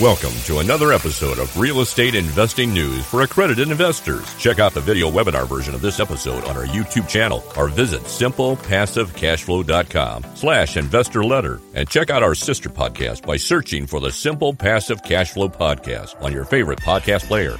Welcome to another episode of Real Estate Investing News for accredited investors. Check out the video webinar version of this episode on our YouTube channel or visit simplepassivecashflow.com slash investor letter and check out our sister podcast by searching for the Simple Passive Cashflow podcast on your favorite podcast player.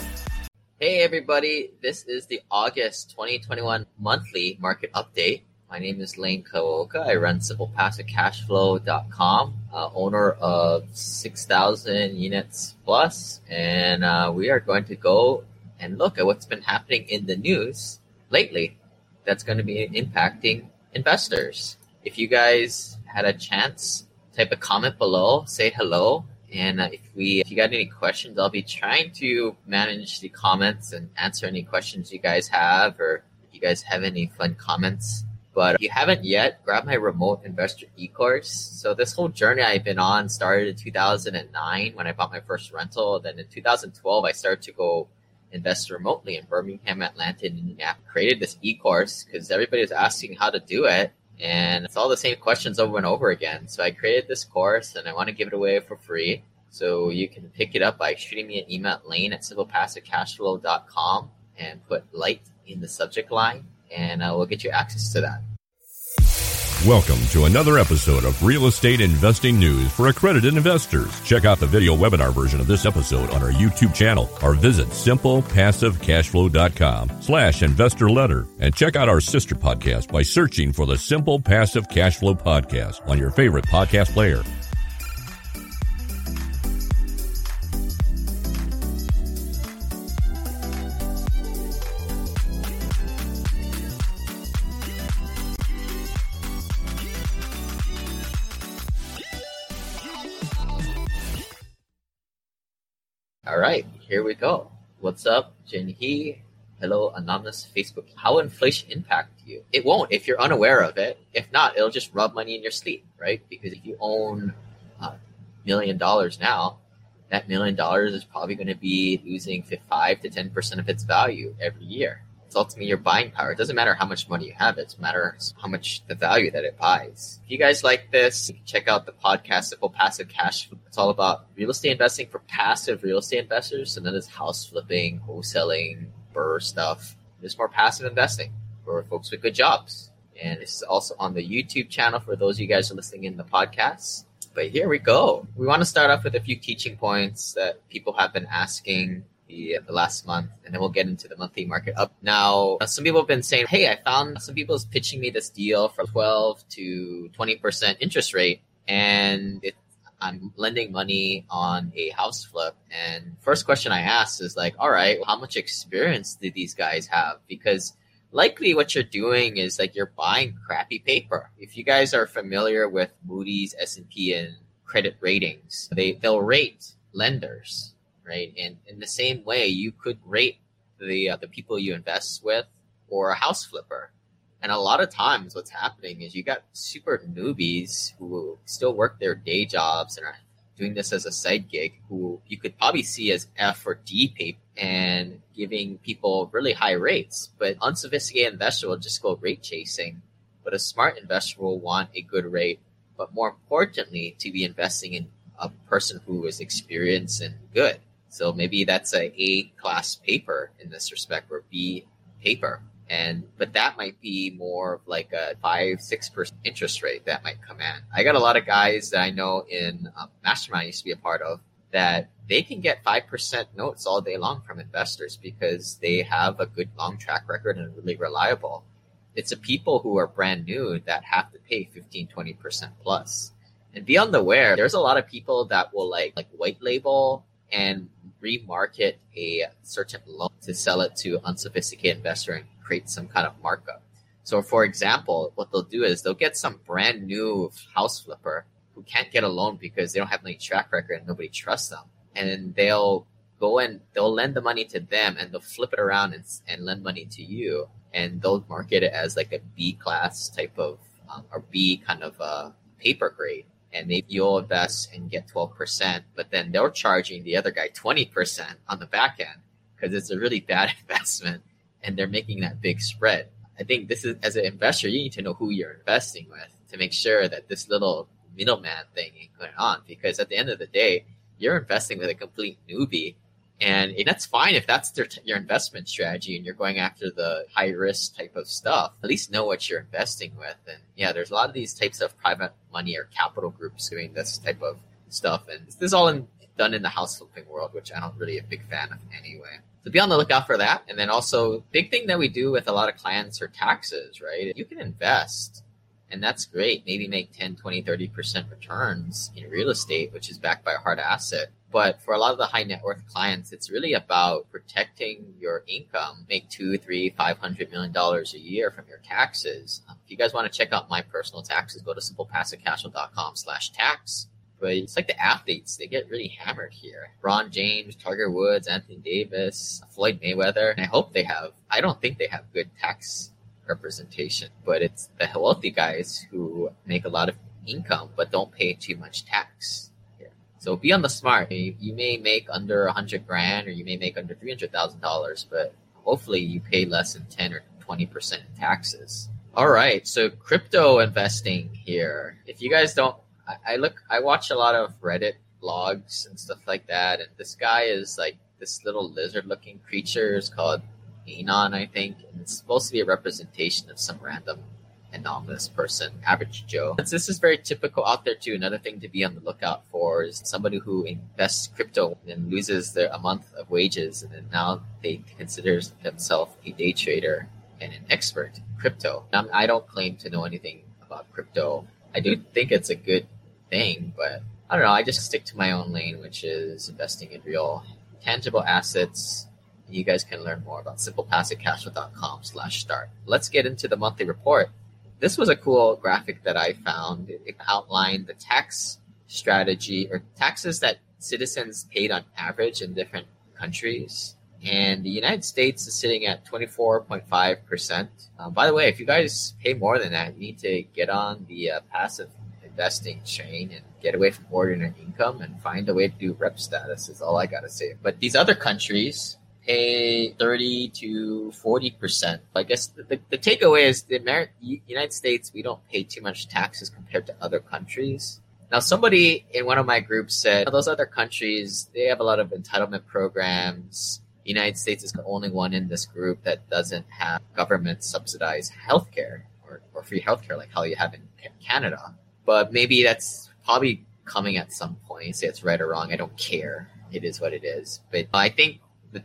Hey everybody, this is the August 2021 monthly market update. My name is Lane Kawaoka. I run simplepassivecashflow.com, uh, owner of 6,000 units plus, and uh, we are going to go and look at what's been happening in the news lately that's going to be impacting investors. If you guys had a chance, type a comment below, say hello, and uh, if we if you got any questions, I'll be trying to manage the comments and answer any questions you guys have, or if you guys have any fun comments but if you haven't yet, grab my remote investor e-course. So this whole journey I've been on started in 2009 when I bought my first rental. Then in 2012, I started to go invest remotely in Birmingham, Atlanta, and. Created this e-course because everybody was asking how to do it. And it's all the same questions over and over again. So I created this course and I want to give it away for free. So you can pick it up by shooting me an email at lane at simplepassivecashflow.com and put light in the subject line and uh, we'll get you access to that. Welcome to another episode of Real Estate Investing News for accredited investors. Check out the video webinar version of this episode on our YouTube channel or visit simplepassivecashflow.com slash investor letter and check out our sister podcast by searching for the Simple Passive Cashflow podcast on your favorite podcast player. All right, here we go. What's up, Jin He? Hello, anonymous Facebook. How will inflation impact you? It won't if you're unaware of it. If not, it'll just rub money in your sleep, right? Because if you own a million dollars now, that million dollars is probably going to be losing five to ten percent of its value every year. It's ultimately your buying power. It doesn't matter how much money you have; it matters how much the value that it buys. If you guys like this, check out the podcast Simple Passive Cash. It's all about real estate investing for passive real estate investors, and then house flipping, wholesaling, BRRRR stuff. There's more passive investing for folks with good jobs. And is also on the YouTube channel for those of you guys who are listening in the podcast. But here we go. We want to start off with a few teaching points that people have been asking the, the last month, and then we'll get into the monthly market up. Now, uh, some people have been saying, "Hey, I found some people is pitching me this deal for 12 to 20 percent interest rate, and it, I'm lending money on a house flip." And first question I asked is like, "All right, how much experience do these guys have?" Because likely what you're doing is like you're buying crappy paper. If you guys are familiar with Moody's, S&P and credit ratings, they they'll rate lenders right? And in the same way, you could rate the uh, the people you invest with or a house flipper. And a lot of times, what's happening is you got super newbies who still work their day jobs and are doing this as a side gig, who you could probably see as F or D paper and giving people really high rates. But unsophisticated investor will just go rate chasing. But a smart investor will want a good rate, but more importantly, to be investing in a person who is experienced and good. So maybe that's a A class paper in this respect or B paper. And but that might be more of like a five six percent interest rate that might come in. I got a lot of guys that I know in um, Mastermind I used to be a part of that they can get five percent notes all day long from investors because they have a good long track record and really reliable. It's the people who are brand new that have to pay 15 20 percent plus. And be on the aware, there's a lot of people that will like like white label and remarket a certain loan to sell it to unsophisticated investor and create some kind of markup. So, for example, what they'll do is they'll get some brand new house flipper who can't get a loan because they don't have any track record and nobody trusts them, and they'll go and they'll lend the money to them and they'll flip it around and, and lend money to you, and they'll market it as like a B class type of um, or B kind of uh, paper grade and maybe you'll invest and get 12%, but then they're charging the other guy 20% on the back end because it's a really bad investment and they're making that big spread. I think this is, as an investor, you need to know who you're investing with to make sure that this little middleman thing ain't going on because at the end of the day, you're investing with a complete newbie. And that's fine if that's their, your investment strategy and you're going after the high risk type of stuff. At least know what you're investing with. And yeah, there's a lot of these types of private money or capital groups doing this type of stuff. And this is all in, done in the house flipping world, which I'm not really a big fan of anyway. So be on the lookout for that. And then also, big thing that we do with a lot of clients are taxes, right? You can invest and that's great. Maybe make 10, 20, 30% returns in real estate, which is backed by a hard asset. But for a lot of the high net worth clients, it's really about protecting your income. Make two, three, five hundred million dollars a year from your taxes. Um, if you guys want to check out my personal taxes, go to simplepassivecashflow.com slash tax. But it's like the athletes, they get really hammered here. LeBron James, Tiger Woods, Anthony Davis, Floyd Mayweather. And I hope they have, I don't think they have good tax representation, but it's the wealthy guys who make a lot of income but don't pay too much tax. So be on the smart. You, you may make under a hundred grand or you may make under three hundred thousand dollars, but hopefully you pay less than ten or twenty percent in taxes. All right, so crypto investing here. If you guys don't, I, I look, I watch a lot of Reddit blogs and stuff like that, and this guy is like this little lizard-looking creature is called Anon, I think, and it's supposed to be a representation of some random anomalous person, average Joe. And This is very typical out there too. Another thing to be on the lookout for is somebody who invests crypto and loses their a month of wages, and then now they consider themselves a day trader and an expert in crypto. Now, I don't claim to know anything about crypto. I do think it's a good thing, but I don't know. I just stick to my own lane, which is investing in real tangible assets you guys can learn more about simplepassivecashflow.com slash start. Let's get into the monthly report. This was a cool graphic that I found. It outlined the tax strategy or taxes that citizens paid on average in different countries. And the United States is sitting at 24.5%. Um, by the way, if you guys pay more than that, you need to get on the uh, passive investing chain and get away from ordinary income and find a way to do rep status is all I got to say. But these other countries, pay 30 to 40%. I guess the, the, the takeaway is the Amer- United States, we don't pay too much taxes compared to other countries. Now, somebody in one of my groups said those other countries, they have a lot of entitlement programs. The United States is the only one in this group that doesn't have government subsidized healthcare or, or free healthcare like how you have in Canada. But maybe that's probably coming at some point. Say it's right or wrong. I don't care. It is what it is. But I think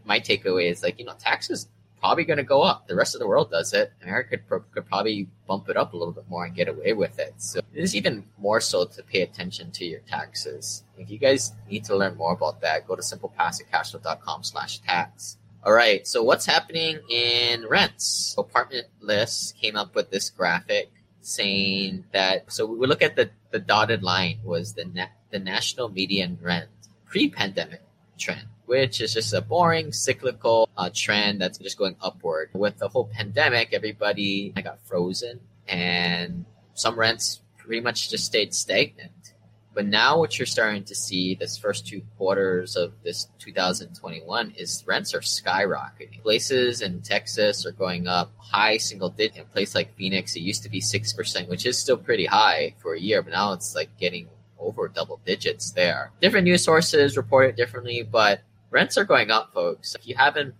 my takeaway is like you know taxes probably going to go up. The rest of the world does it. America could, probably bump it up a little bit more and get away with it. So it is even more so to pay attention to your taxes. If you guys need to learn more about that, go to simplepassivecashflow.com slash tax. All right. So what's happening in rents? Apartment List came up with this graphic saying that, so we look at the, the dotted line was the net, the national median rent pre-pandemic trend which is just a boring cyclical uh, trend that's just going upward. With the whole pandemic, everybody got frozen and some rents pretty much just stayed stagnant. But now what you're starting to see this first two quarters of this 2021 is rents are skyrocketing. Places in Texas are going up high single digit. In a place like Phoenix, it used to be 6%, which is still pretty high for a year, but now it's like getting over double digits there. Different news sources report it differently, but rents are going up, folks. If you haven't,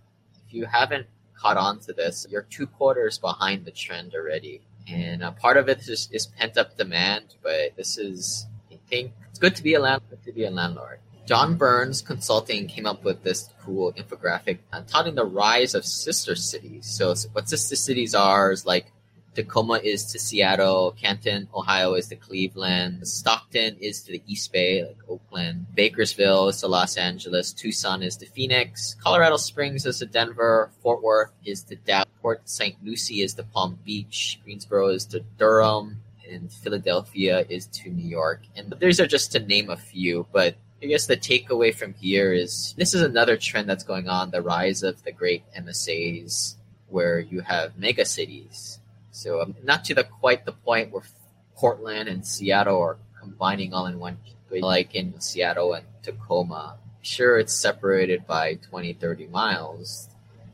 if you haven't caught on to this, you're two quarters behind the trend already. And uh, part of it is, is pent up demand, but this is, I think, it's good to be a landlord. To be a landlord. John Burns Consulting came up with this cool infographic touting the rise of sister cities. So, what sister cities are is like Tacoma is to Seattle. Canton, Ohio is to Cleveland. Stockton is to the East Bay, like Oakland. Bakersville is to Los Angeles. Tucson is to Phoenix. Colorado Springs is to Denver. Fort Worth is to Dallas. Port St. Lucie is to Palm Beach. Greensboro is to Durham. And Philadelphia is to New York. And these are just to name a few, but I guess the takeaway from here is this is another trend that's going on the rise of the great MSAs, where you have mega cities so um, not to the quite the point where Portland and Seattle are combining all in one, like in Seattle and Tacoma. Sure, it's separated by 20, 30 miles,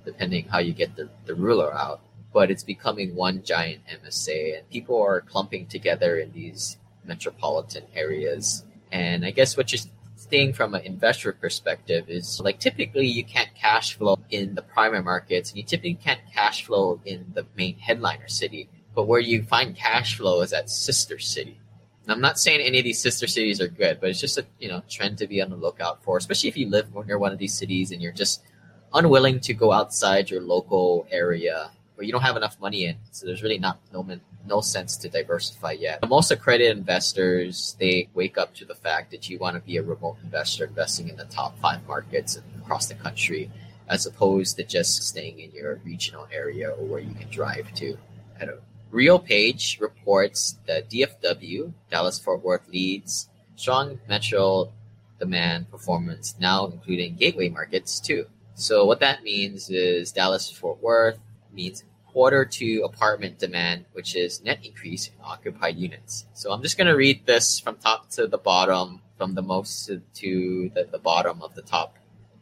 depending how you get the, the ruler out. But it's becoming one giant MSA, and people are clumping together in these metropolitan areas. And I guess what you're thing from an investor perspective is like typically you can't cash flow in the primary markets and you typically can't cash flow in the main headliner city. But where you find cash flow is at sister city. And I'm not saying any of these sister cities are good, but it's just a you know trend to be on the lookout for, especially if you live near one of these cities and you're just unwilling to go outside your local area or you don't have enough money in. So there's really not no no sense to diversify yet. Most accredited investors they wake up to the fact that you want to be a remote investor investing in the top five markets across the country, as opposed to just staying in your regional area or where you can drive to. At a RealPage reports that DFW, Dallas Fort Worth leads strong metro demand performance now including gateway markets too. So what that means is Dallas Fort Worth means quarter to apartment demand, which is net increase in occupied units. So I'm just going to read this from top to the bottom, from the most to, the, the bottom of the top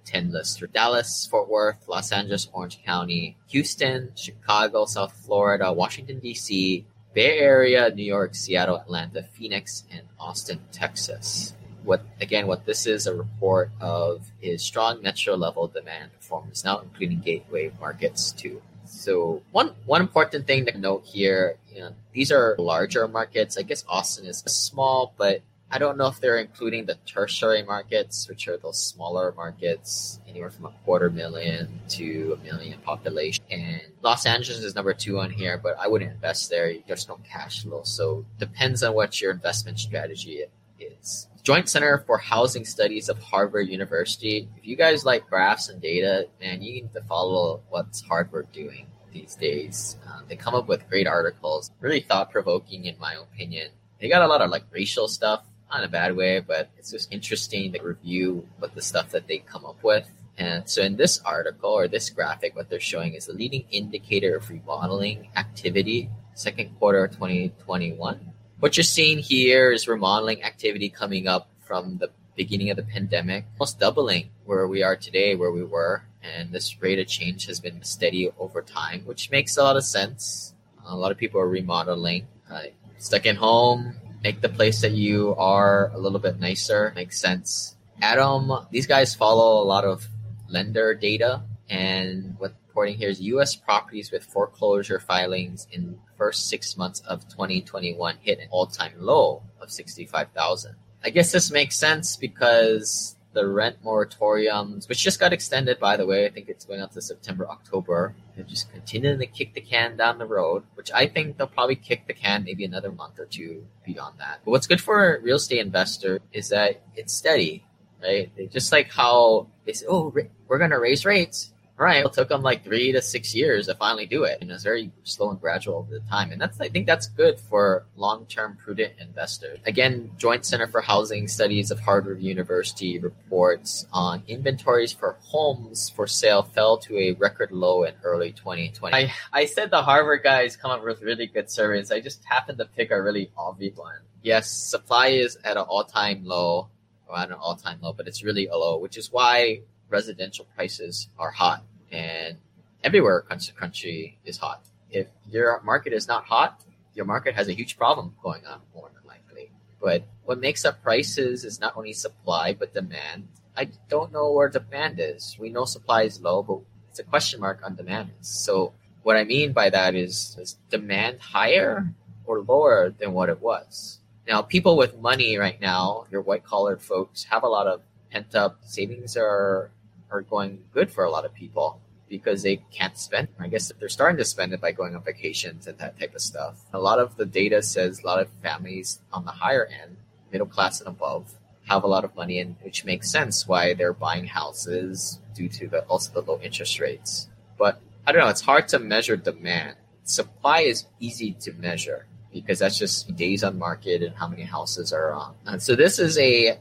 10 list. For Dallas, Fort Worth, Los Angeles, Orange County, Houston, Chicago, South Florida, Washington, D.C., Bay Area, New York, Seattle, Atlanta, Phoenix, and Austin, Texas. What again? What this is a report of is strong metro level demand performance, now including gateway markets too. So one one important thing to note here, you know, these are larger markets. I guess Austin is small, but I don't know if they're including the tertiary markets, which are those smaller markets, anywhere from a quarter million to a million population. And Los Angeles is number two on here, but I wouldn't invest there. There's no cash flow. So depends on what your investment strategy is. Joint Center for Housing Studies of Harvard University. If you guys like graphs and data, man, you need to follow what's Harvard doing these days. Um, they come up with great articles, really thought provoking in my opinion. They got a lot of like racial stuff, not in a bad way, but it's just interesting to review what the stuff that they come up with. And so in this article or this graphic, what they're showing is the leading indicator of remodeling activity, second quarter of 2021 what you're seeing here is remodeling activity coming up from the beginning of the pandemic, almost doubling where we are today, where we were. And this rate of change has been steady over time, which makes a lot of sense. A lot of people are remodeling. Uh, stuck in home, make the place that you are a little bit nicer. Makes sense. ATTOM, these guys follow a lot of lender data. And what reporting here is U.S. properties with foreclosure filings in first six months of 2021 hit an all-time low of 65,000. I guess this makes sense because the rent moratoriums, which just got extended, by the way, I think it's going up to September, October. They're just continuing to kick the can down the road, which I think they'll probably kick the can maybe another month or two beyond that. But what's good for a real estate investor is that it's steady, right? They, just like how they say, oh, we're going to raise rates right. It took them like three to six years to finally do it. And it's very slow and gradual over the time. And that's, I think that's good for long-term prudent investors. Again, Joint Center for Housing Studies of Harvard University reports on inventories for homes for sale fell to a record low in early 2020. I, I said the Harvard guys come up with really good surveys. I just happened to pick a really obvious one. Yes, supply is at an all-time low, or at an all-time low, but it's really a low, which is why residential prices are hot and everywhere across the country is hot. If your market is not hot, your market has a huge problem going on more than likely. But what makes up prices is not only supply but demand. I don't know where demand is. We know supply is low, but it's a question mark on demand. So what I mean by that is, is demand higher or lower than what it was? Now, people with money right now, your white collar folks, have a lot of pent up savings are are going good for a lot of people because they can't spend. I guess they're starting to spend it by going on vacations and that type of stuff. A lot of the data says a lot of families on the higher end, middle class and above, have a lot of money, and which makes sense why they're buying houses due to the also the low interest rates. But I don't know. It's hard to measure demand. Supply is easy to measure because that's just days on market and how many houses are on. And so this is a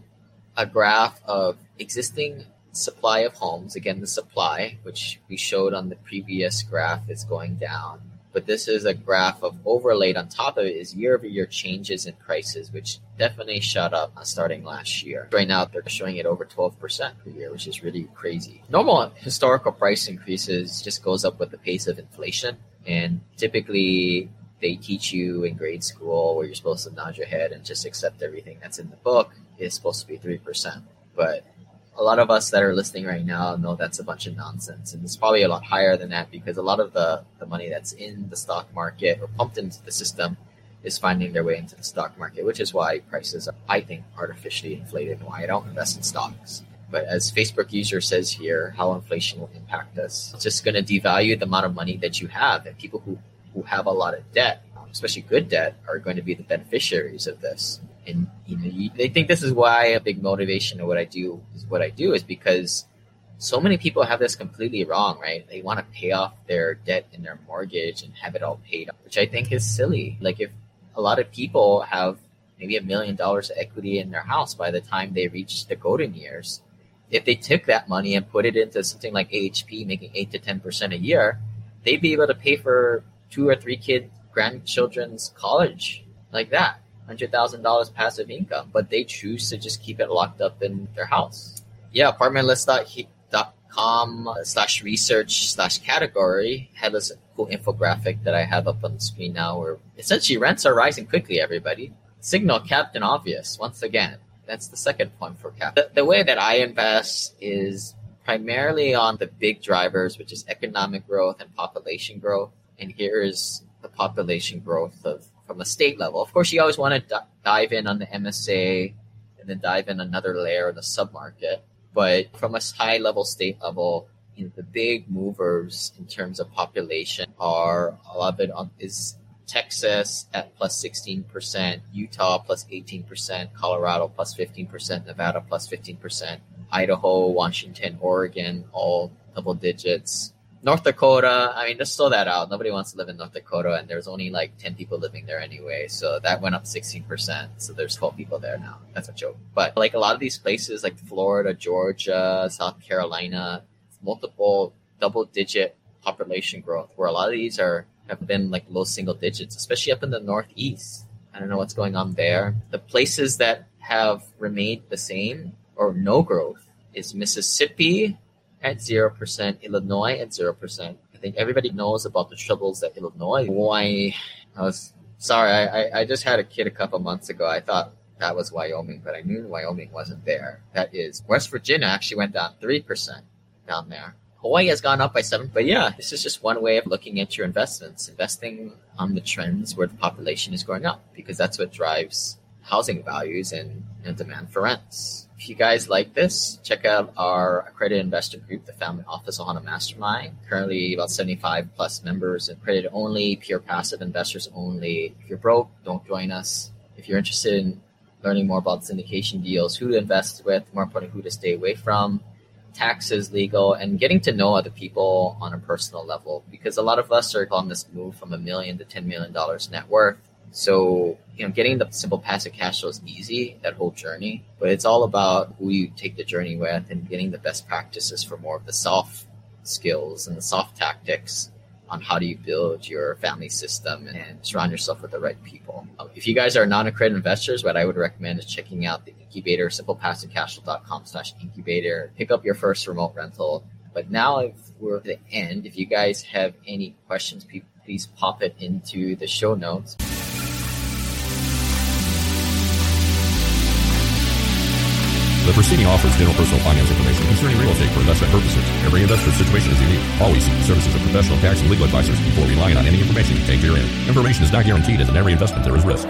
a graph of existing supply of homes. Again, the supply, which we showed on the previous graph, is going down. But this is a graph of overlaid on top of it is year over year changes in prices, which definitely shot up starting last year. Right now, they're showing it over 12% per year, which is really crazy. Normal historical price increases just goes up with the pace of inflation. And typically, they teach you in grade school where you're supposed to nod your head and just accept everything that's in the book is supposed to be 3%. But a lot of us that are listening right now know that's a bunch of nonsense. And it's probably a lot higher than that because a lot of the, the money that's in the stock market or pumped into the system is finding their way into the stock market, which is why prices are, I think, artificially inflated and why I don't invest in stocks. But as Facebook user says here, how inflation will impact us. It's just going to devalue the amount of money that you have. And people who, who have a lot of debt, especially good debt, are going to be the beneficiaries of this. And you know, you, they think this is why a big motivation of what I do is what I do is because so many people have this completely wrong, right? They want to pay off their debt and their mortgage and have it all paid off, which I think is silly. Like if a lot of people have maybe a million dollars of equity in their house by the time they reach the golden years, if they took that money and put it into something like AHP, making eight to ten percent a year, they'd be able to pay for two or three kid grandchildren's college like that, hundred thousand dollars passive income. But they choose to just keep it locked up in their house. Yeah, apartmentlist.com slash research slash category had this cool infographic that I have up on the screen now, where essentially rents are rising quickly. Everybody, signal Captain Obvious once again that's the second point for cap. The, the way that I invest is primarily on the big drivers, which is economic growth and population growth. And here is the population growth of from a state level. Of course, you always want to dive in on the MSA and then dive in another layer in the submarket. But from a high level state level, you know, the big movers in terms of population are a lot of it on, is Texas at plus 16%, Utah plus 18%, Colorado plus 15%, Nevada plus 15%, Idaho, Washington, Oregon, all double digits. North Dakota, I mean, just throw that out. Nobody wants to live in North Dakota, and there's only like 10 people living there anyway. So that went up 16%. So there's 12 people there now. That's a joke. But like a lot of these places, like Florida, Georgia, South Carolina, multiple double digit population growth, where a lot of these are have been like low single digits, especially up in the Northeast. I don't know what's going on there. The places that have remained the same or no growth is Mississippi at 0%, Illinois at 0%. I think everybody knows about the troubles that Illinois, Why? I was sorry, I, I just had a kid a couple months ago. I thought that was Wyoming, but I knew Wyoming wasn't there. That is West Virginia actually went down 3% down there. Hawaii has gone up by seven. But yeah, this is just one way of looking at your investments, investing on the trends where the population is going up, because that's what drives housing values and, and demand for rents. If you guys like this, check out our accredited investor group, the Family Office Ohana Mastermind. Currently about 75 plus members, accredited only, pure passive investors only. If you're broke, don't join us. If you're interested in learning more about syndication deals, who to invest with, more importantly, who to stay away from, taxes, legal, and getting to know other people on a personal level. Because a lot of us are on this move from a million to ten million dollars net worth. So you know, getting the simple passive cash flow is easy. That whole journey, but it's all about who you take the journey with and getting the best practices for more of the soft skills and the soft tactics on how do you build your family system and surround yourself with the right people. If you guys are non-accredited investors, what I would recommend is checking out the incubator, simplepassivecashflow.com slash incubator. Pick up your first remote rental. But now if we're at the end, if you guys have any questions, please pop it into the show notes. The proceeding offers general personal finance information concerning real estate for investment purposes. Every investor's situation is unique. Always seek the services of professional tax and legal advisors before relying on any information contained herein. Information is not guaranteed as in every investment there is risk.